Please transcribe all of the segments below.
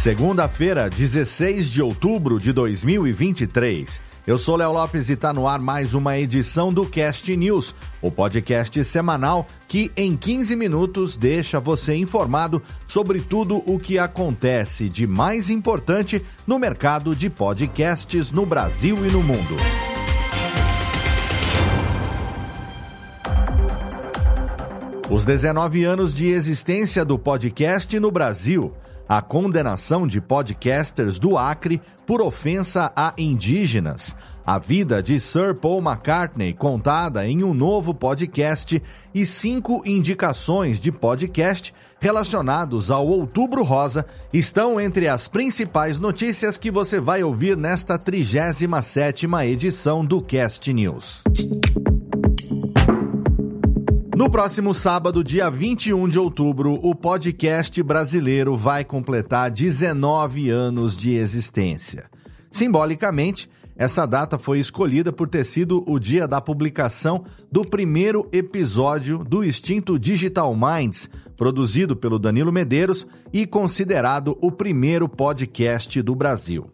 Segunda-feira, 16 de outubro de 2023. Eu sou Léo Lopes e está no ar mais uma edição do Cast News, o podcast semanal que em 15 minutos deixa você informado sobre tudo o que acontece de mais importante no mercado de podcasts no Brasil e no mundo. Os 19 anos de existência do podcast no Brasil a condenação de podcasters do Acre por ofensa a indígenas, a vida de Sir Paul McCartney contada em um novo podcast e cinco indicações de podcast relacionados ao Outubro Rosa estão entre as principais notícias que você vai ouvir nesta 37ª edição do Cast News. No próximo sábado, dia 21 de outubro, o podcast brasileiro vai completar 19 anos de existência. Simbolicamente, essa data foi escolhida por ter sido o dia da publicação do primeiro episódio do extinto Digital Minds, produzido pelo Danilo Medeiros e considerado o primeiro podcast do Brasil.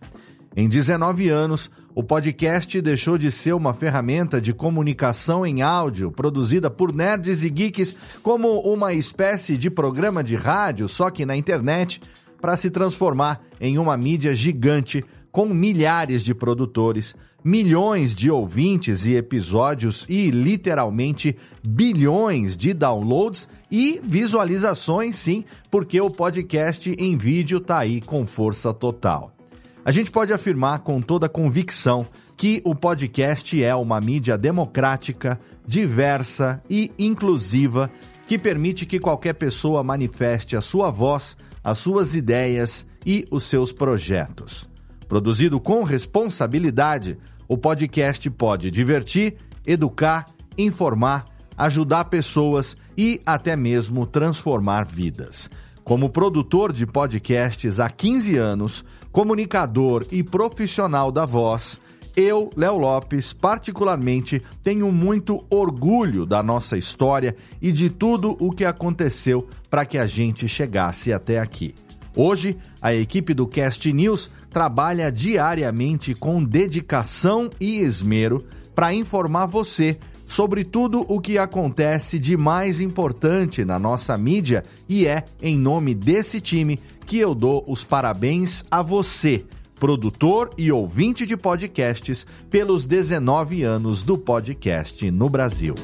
Em 19 anos, o podcast deixou de ser uma ferramenta de comunicação em áudio produzida por nerds e geeks como uma espécie de programa de rádio, só que na internet, para se transformar em uma mídia gigante com milhares de produtores, milhões de ouvintes e episódios e literalmente bilhões de downloads e visualizações, sim, porque o podcast em vídeo tá aí com força total. A gente pode afirmar com toda convicção que o podcast é uma mídia democrática, diversa e inclusiva que permite que qualquer pessoa manifeste a sua voz, as suas ideias e os seus projetos. Produzido com responsabilidade, o podcast pode divertir, educar, informar, ajudar pessoas e até mesmo transformar vidas. Como produtor de podcasts há 15 anos, comunicador e profissional da voz, eu, Léo Lopes, particularmente tenho muito orgulho da nossa história e de tudo o que aconteceu para que a gente chegasse até aqui. Hoje, a equipe do Cast News trabalha diariamente com dedicação e esmero para informar você sobre tudo o que acontece de mais importante na nossa mídia e é em nome desse time que eu dou os parabéns a você, produtor e ouvinte de podcasts, pelos 19 anos do podcast no Brasil.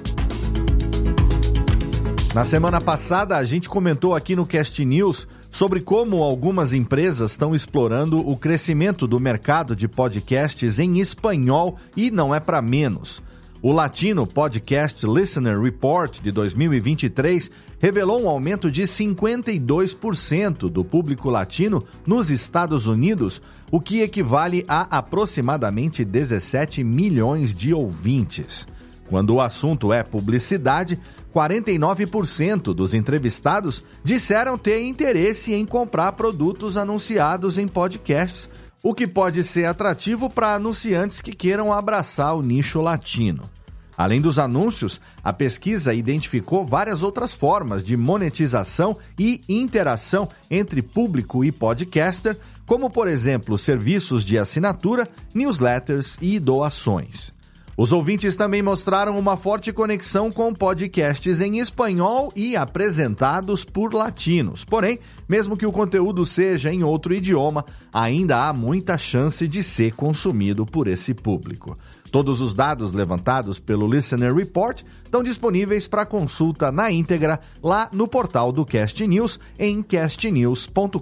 Na semana passada, a gente comentou aqui no Cast News sobre como algumas empresas estão explorando o crescimento do mercado de podcasts em espanhol e não é para menos. O Latino Podcast Listener Report de 2023 revelou um aumento de 52% do público latino nos Estados Unidos, o que equivale a aproximadamente 17 milhões de ouvintes. Quando o assunto é publicidade, 49% dos entrevistados disseram ter interesse em comprar produtos anunciados em podcasts o que pode ser atrativo para anunciantes que queiram abraçar o nicho latino. Além dos anúncios, a pesquisa identificou várias outras formas de monetização e interação entre público e podcaster, como, por exemplo, serviços de assinatura, newsletters e doações. Os ouvintes também mostraram uma forte conexão com podcasts em espanhol e apresentados por latinos. Porém, mesmo que o conteúdo seja em outro idioma, ainda há muita chance de ser consumido por esse público. Todos os dados levantados pelo Listener Report estão disponíveis para consulta na íntegra lá no portal do Cast News em castnews.com.br.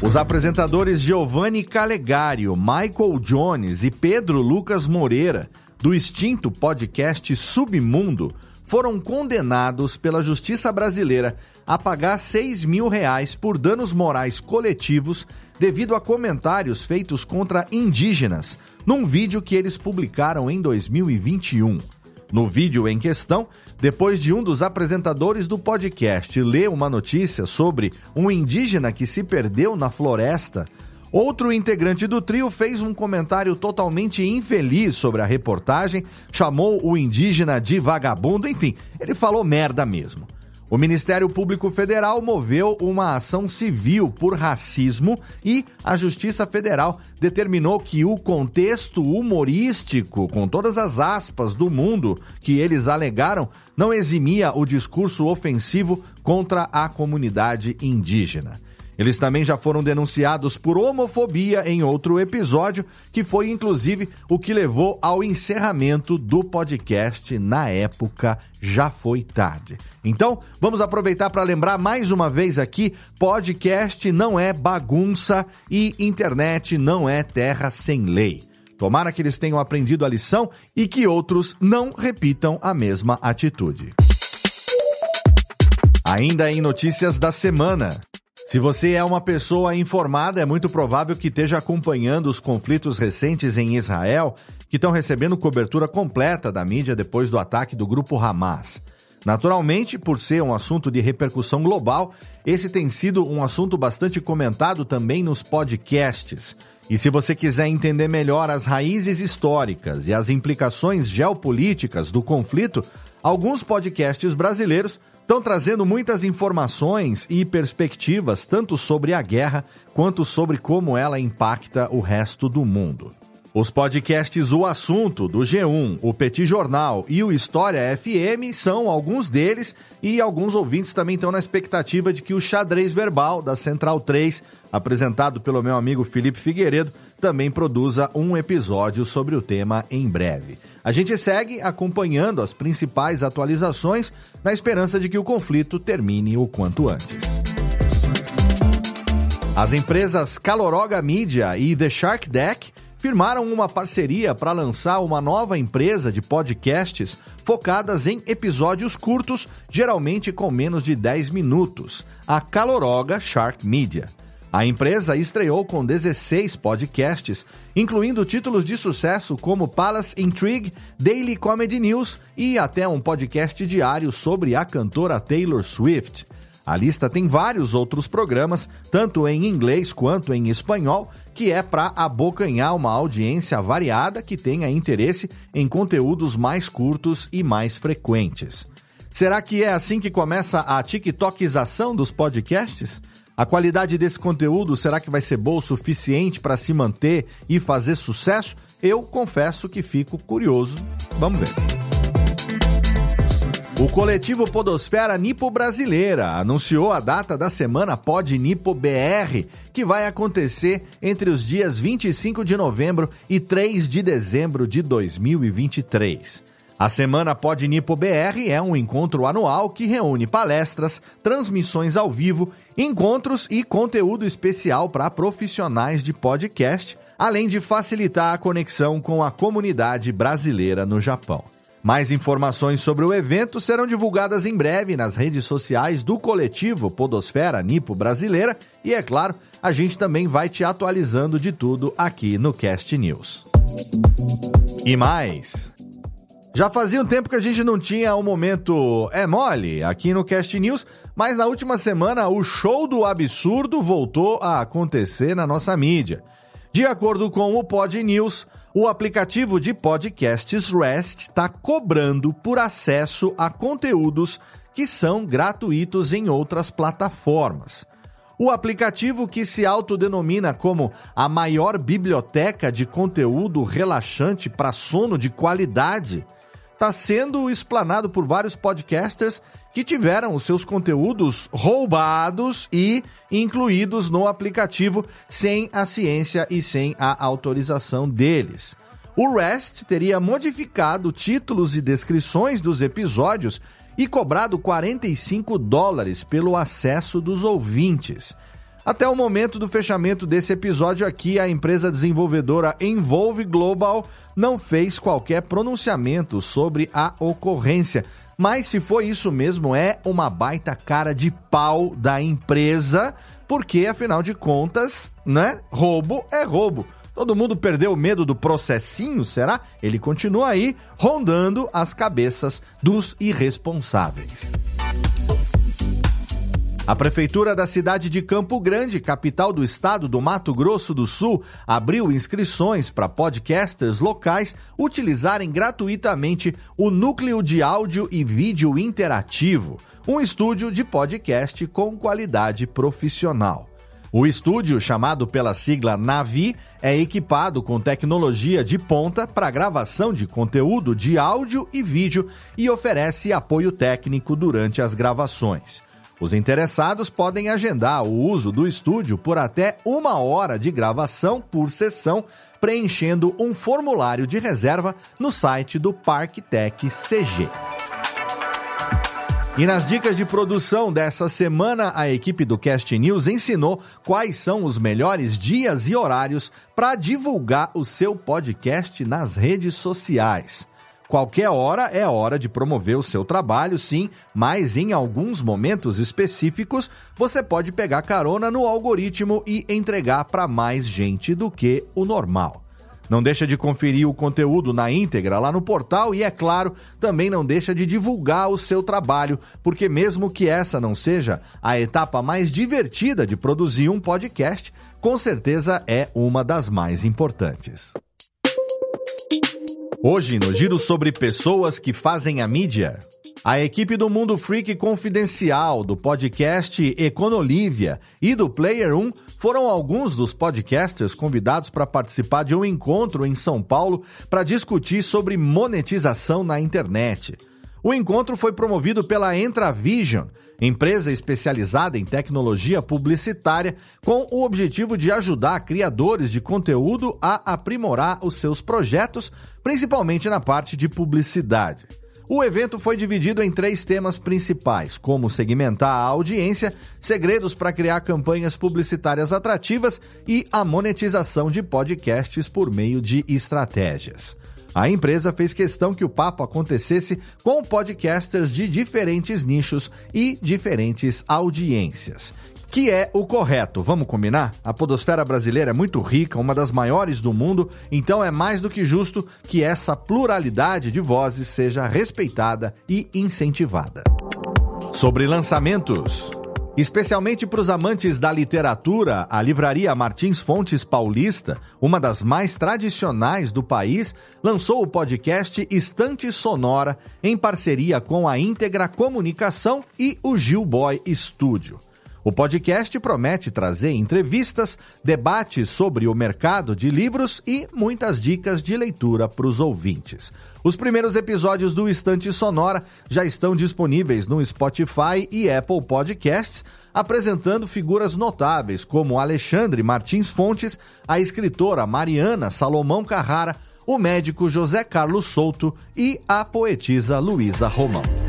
Os apresentadores Giovanni Calegario, Michael Jones e Pedro Lucas Moreira, do extinto podcast Submundo, foram condenados pela justiça brasileira a pagar 6 mil reais por danos morais coletivos devido a comentários feitos contra indígenas num vídeo que eles publicaram em 2021. No vídeo em questão, depois de um dos apresentadores do podcast ler uma notícia sobre um indígena que se perdeu na floresta, outro integrante do trio fez um comentário totalmente infeliz sobre a reportagem, chamou o indígena de vagabundo, enfim, ele falou merda mesmo. O Ministério Público Federal moveu uma ação civil por racismo e a Justiça Federal determinou que o contexto humorístico, com todas as aspas do mundo que eles alegaram, não eximia o discurso ofensivo contra a comunidade indígena. Eles também já foram denunciados por homofobia em outro episódio, que foi inclusive o que levou ao encerramento do podcast na época Já Foi Tarde. Então, vamos aproveitar para lembrar mais uma vez aqui: podcast não é bagunça e internet não é terra sem lei. Tomara que eles tenham aprendido a lição e que outros não repitam a mesma atitude. Ainda em notícias da semana. Se você é uma pessoa informada, é muito provável que esteja acompanhando os conflitos recentes em Israel, que estão recebendo cobertura completa da mídia depois do ataque do grupo Hamas. Naturalmente, por ser um assunto de repercussão global, esse tem sido um assunto bastante comentado também nos podcasts. E se você quiser entender melhor as raízes históricas e as implicações geopolíticas do conflito, alguns podcasts brasileiros estão trazendo muitas informações e perspectivas tanto sobre a guerra quanto sobre como ela impacta o resto do mundo. Os podcasts O Assunto, do G1, o Petit Jornal e o História FM são alguns deles e alguns ouvintes também estão na expectativa de que o Xadrez Verbal, da Central 3, apresentado pelo meu amigo Felipe Figueiredo, também produza um episódio sobre o tema em breve. A gente segue acompanhando as principais atualizações na esperança de que o conflito termine o quanto antes. As empresas Caloroga Media e The Shark Deck firmaram uma parceria para lançar uma nova empresa de podcasts focadas em episódios curtos, geralmente com menos de 10 minutos, a Caloroga Shark Media. A empresa estreou com 16 podcasts, incluindo títulos de sucesso como Palace Intrigue, Daily Comedy News e até um podcast diário sobre a cantora Taylor Swift. A lista tem vários outros programas, tanto em inglês quanto em espanhol, que é para abocanhar uma audiência variada que tenha interesse em conteúdos mais curtos e mais frequentes. Será que é assim que começa a TikTokização dos podcasts? A qualidade desse conteúdo será que vai ser boa o suficiente para se manter e fazer sucesso? Eu confesso que fico curioso. Vamos ver. O coletivo Podosfera Nipo Brasileira anunciou a data da semana Pod Nipo BR, que vai acontecer entre os dias 25 de novembro e 3 de dezembro de 2023. A Semana Pod Nipo BR é um encontro anual que reúne palestras, transmissões ao vivo, encontros e conteúdo especial para profissionais de podcast, além de facilitar a conexão com a comunidade brasileira no Japão. Mais informações sobre o evento serão divulgadas em breve nas redes sociais do coletivo Podosfera Nipo Brasileira e, é claro, a gente também vai te atualizando de tudo aqui no Cast News. E mais. Já fazia um tempo que a gente não tinha o um momento é mole aqui no Cast News, mas na última semana o show do absurdo voltou a acontecer na nossa mídia. De acordo com o Pod News, o aplicativo de podcasts Rest está cobrando por acesso a conteúdos que são gratuitos em outras plataformas. O aplicativo que se autodenomina como a maior biblioteca de conteúdo relaxante para sono de qualidade está sendo explanado por vários podcasters que tiveram os seus conteúdos roubados e incluídos no aplicativo sem a ciência e sem a autorização deles. O REST teria modificado títulos e descrições dos episódios e cobrado 45 dólares pelo acesso dos ouvintes. Até o momento do fechamento desse episódio aqui, a empresa desenvolvedora Envolve Global não fez qualquer pronunciamento sobre a ocorrência, Mas se foi isso mesmo, é uma baita cara de pau da empresa, porque afinal de contas, né? Roubo é roubo. Todo mundo perdeu o medo do processinho, será? Ele continua aí rondando as cabeças dos irresponsáveis. A Prefeitura da cidade de Campo Grande, capital do estado do Mato Grosso do Sul, abriu inscrições para podcasters locais utilizarem gratuitamente o Núcleo de Áudio e Vídeo Interativo, um estúdio de podcast com qualidade profissional. O estúdio, chamado pela sigla Navi, é equipado com tecnologia de ponta para gravação de conteúdo de áudio e vídeo e oferece apoio técnico durante as gravações. Os interessados podem agendar o uso do estúdio por até uma hora de gravação por sessão, preenchendo um formulário de reserva no site do Parque Tech CG. E nas dicas de produção dessa semana, a equipe do Cast News ensinou quais são os melhores dias e horários para divulgar o seu podcast nas redes sociais. Qualquer hora é hora de promover o seu trabalho, sim, mas em alguns momentos específicos você pode pegar carona no algoritmo e entregar para mais gente do que o normal. Não deixa de conferir o conteúdo na íntegra lá no portal e, é claro, também não deixa de divulgar o seu trabalho, porque mesmo que essa não seja a etapa mais divertida de produzir um podcast, com certeza é uma das mais importantes. Hoje, no giro sobre pessoas que fazem a mídia, a equipe do Mundo Freak Confidencial, do podcast Econolívia e do Player 1 foram alguns dos podcasters convidados para participar de um encontro em São Paulo para discutir sobre monetização na internet. O encontro foi promovido pela Entravision, empresa especializada em tecnologia publicitária, com o objetivo de ajudar criadores de conteúdo a aprimorar os seus projetos, principalmente na parte de publicidade. O evento foi dividido em três temas principais, como segmentar a audiência, segredos para criar campanhas publicitárias atrativas e a monetização de podcasts por meio de estratégias. A empresa fez questão que o papo acontecesse com podcasters de diferentes nichos e diferentes audiências. Que é o correto, vamos combinar? A podosfera brasileira é muito rica, uma das maiores do mundo, então é mais do que justo que essa pluralidade de vozes seja respeitada e incentivada. Sobre lançamentos. Especialmente para os amantes da literatura, a livraria Martins Fontes Paulista, uma das mais tradicionais do país, lançou o podcast Estante Sonora em parceria com a Íntegra Comunicação e o Gilboy Studio. O podcast promete trazer entrevistas, debates sobre o mercado de livros e muitas dicas de leitura para os ouvintes. Os primeiros episódios do Estante Sonora já estão disponíveis no Spotify e Apple Podcasts, apresentando figuras notáveis como Alexandre Martins Fontes, a escritora Mariana Salomão Carrara, o médico José Carlos Souto e a poetisa Luísa Romão.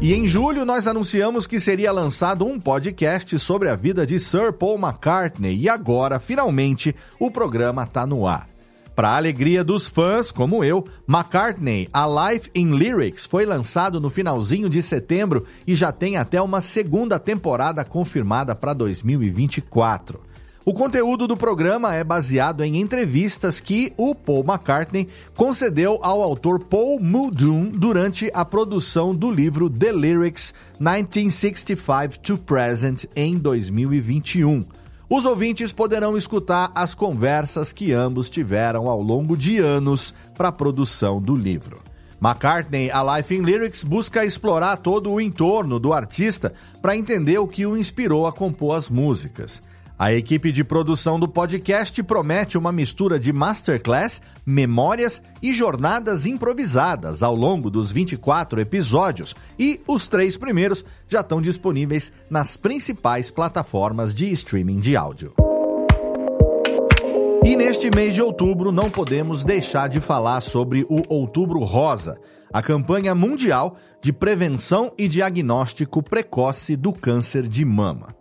E em julho nós anunciamos que seria lançado um podcast sobre a vida de Sir Paul McCartney e agora, finalmente, o programa está no ar. Para a alegria dos fãs, como eu, McCartney, A Life in Lyrics, foi lançado no finalzinho de setembro e já tem até uma segunda temporada confirmada para 2024. O conteúdo do programa é baseado em entrevistas que o Paul McCartney concedeu ao autor Paul Muldoon durante a produção do livro The Lyrics 1965 to Present em 2021. Os ouvintes poderão escutar as conversas que ambos tiveram ao longo de anos para a produção do livro. McCartney, A Life in Lyrics, busca explorar todo o entorno do artista para entender o que o inspirou a compor as músicas. A equipe de produção do podcast promete uma mistura de masterclass, memórias e jornadas improvisadas ao longo dos 24 episódios, e os três primeiros já estão disponíveis nas principais plataformas de streaming de áudio. E neste mês de outubro não podemos deixar de falar sobre o Outubro Rosa, a campanha mundial de prevenção e diagnóstico precoce do câncer de mama.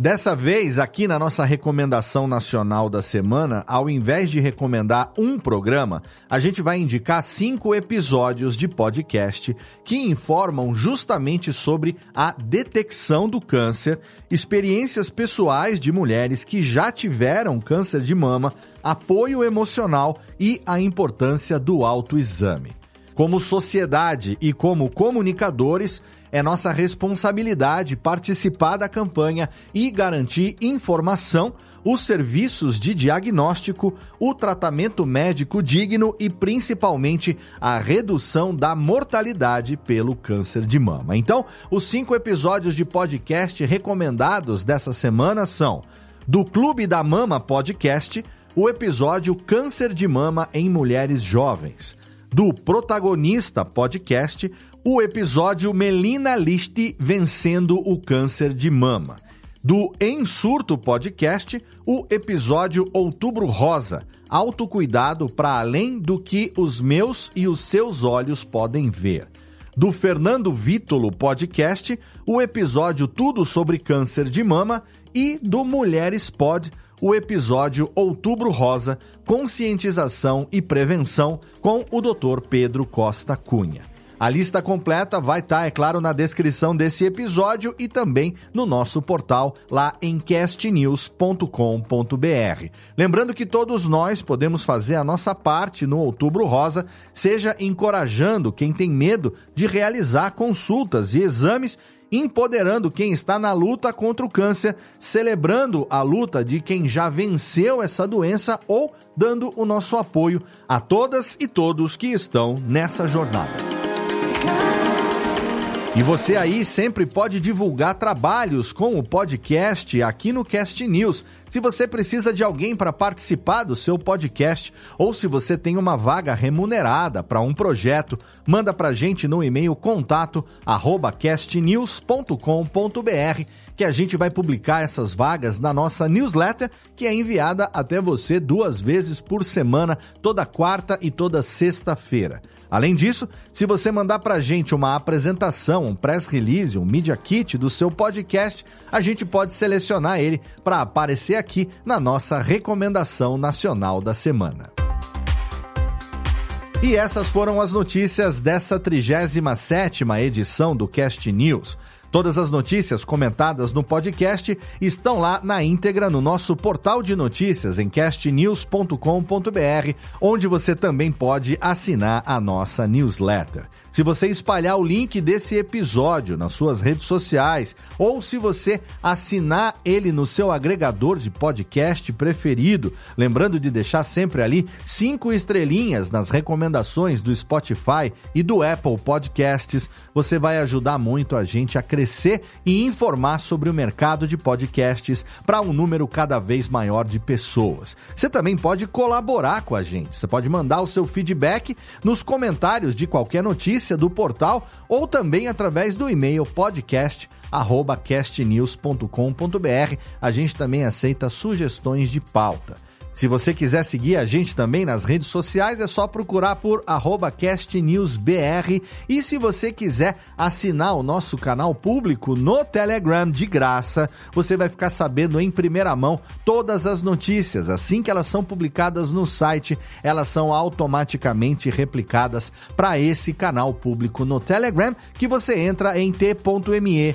Dessa vez, aqui na nossa recomendação nacional da semana, ao invés de recomendar um programa, a gente vai indicar cinco episódios de podcast que informam justamente sobre a detecção do câncer, experiências pessoais de mulheres que já tiveram câncer de mama, apoio emocional e a importância do autoexame. Como sociedade e como comunicadores, é nossa responsabilidade participar da campanha e garantir informação, os serviços de diagnóstico, o tratamento médico digno e principalmente a redução da mortalidade pelo câncer de mama. Então, os cinco episódios de podcast recomendados dessa semana são do Clube da Mama Podcast, o episódio Câncer de Mama em Mulheres Jovens do Protagonista Podcast, o episódio Melina Liste vencendo o câncer de mama. Do Em Surto Podcast, o episódio Outubro Rosa, autocuidado para além do que os meus e os seus olhos podem ver. Do Fernando Vítolo Podcast, o episódio Tudo sobre Câncer de Mama e do Mulheres Pod, o episódio Outubro Rosa, Conscientização e Prevenção, com o Dr. Pedro Costa Cunha. A lista completa vai estar, tá, é claro, na descrição desse episódio e também no nosso portal lá em castnews.com.br. Lembrando que todos nós podemos fazer a nossa parte no Outubro Rosa, seja encorajando quem tem medo de realizar consultas e exames empoderando quem está na luta contra o câncer, celebrando a luta de quem já venceu essa doença ou dando o nosso apoio a todas e todos que estão nessa jornada. E você aí sempre pode divulgar trabalhos com o podcast aqui no Cast News. Se você precisa de alguém para participar do seu podcast ou se você tem uma vaga remunerada para um projeto, manda para gente no e-mail contato castnews.com.br que a gente vai publicar essas vagas na nossa newsletter que é enviada até você duas vezes por semana, toda quarta e toda sexta-feira. Além disso, se você mandar para gente uma apresentação, um press release, um media kit do seu podcast, a gente pode selecionar ele para aparecer aqui na nossa recomendação nacional da semana. E essas foram as notícias dessa 37ª edição do Cast News. Todas as notícias comentadas no podcast estão lá na íntegra no nosso portal de notícias em castnews.com.br, onde você também pode assinar a nossa newsletter. Se você espalhar o link desse episódio nas suas redes sociais ou se você assinar ele no seu agregador de podcast preferido, lembrando de deixar sempre ali cinco estrelinhas nas recomendações do Spotify e do Apple Podcasts, você vai ajudar muito a gente a crescer e informar sobre o mercado de podcasts para um número cada vez maior de pessoas. Você também pode colaborar com a gente. Você pode mandar o seu feedback nos comentários de qualquer notícia do portal ou também através do e-mail podcast castnews.com.br. A gente também aceita sugestões de pauta. Se você quiser seguir a gente também nas redes sociais, é só procurar por castnewsbr. E se você quiser assinar o nosso canal público no Telegram de graça, você vai ficar sabendo em primeira mão todas as notícias. Assim que elas são publicadas no site, elas são automaticamente replicadas para esse canal público no Telegram, que você entra em t.me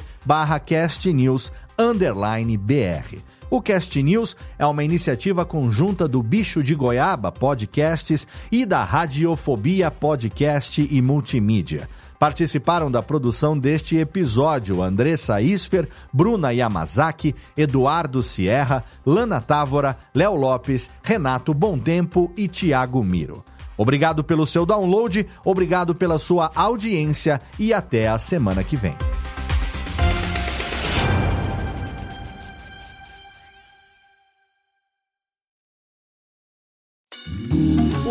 O Cast News é uma iniciativa conjunta do Bicho de Goiaba Podcasts e da Radiofobia Podcast e Multimídia. Participaram da produção deste episódio Andressa Isfer, Bruna Yamazaki, Eduardo Sierra, Lana Távora, Léo Lopes, Renato Tempo e Tiago Miro. Obrigado pelo seu download, obrigado pela sua audiência e até a semana que vem.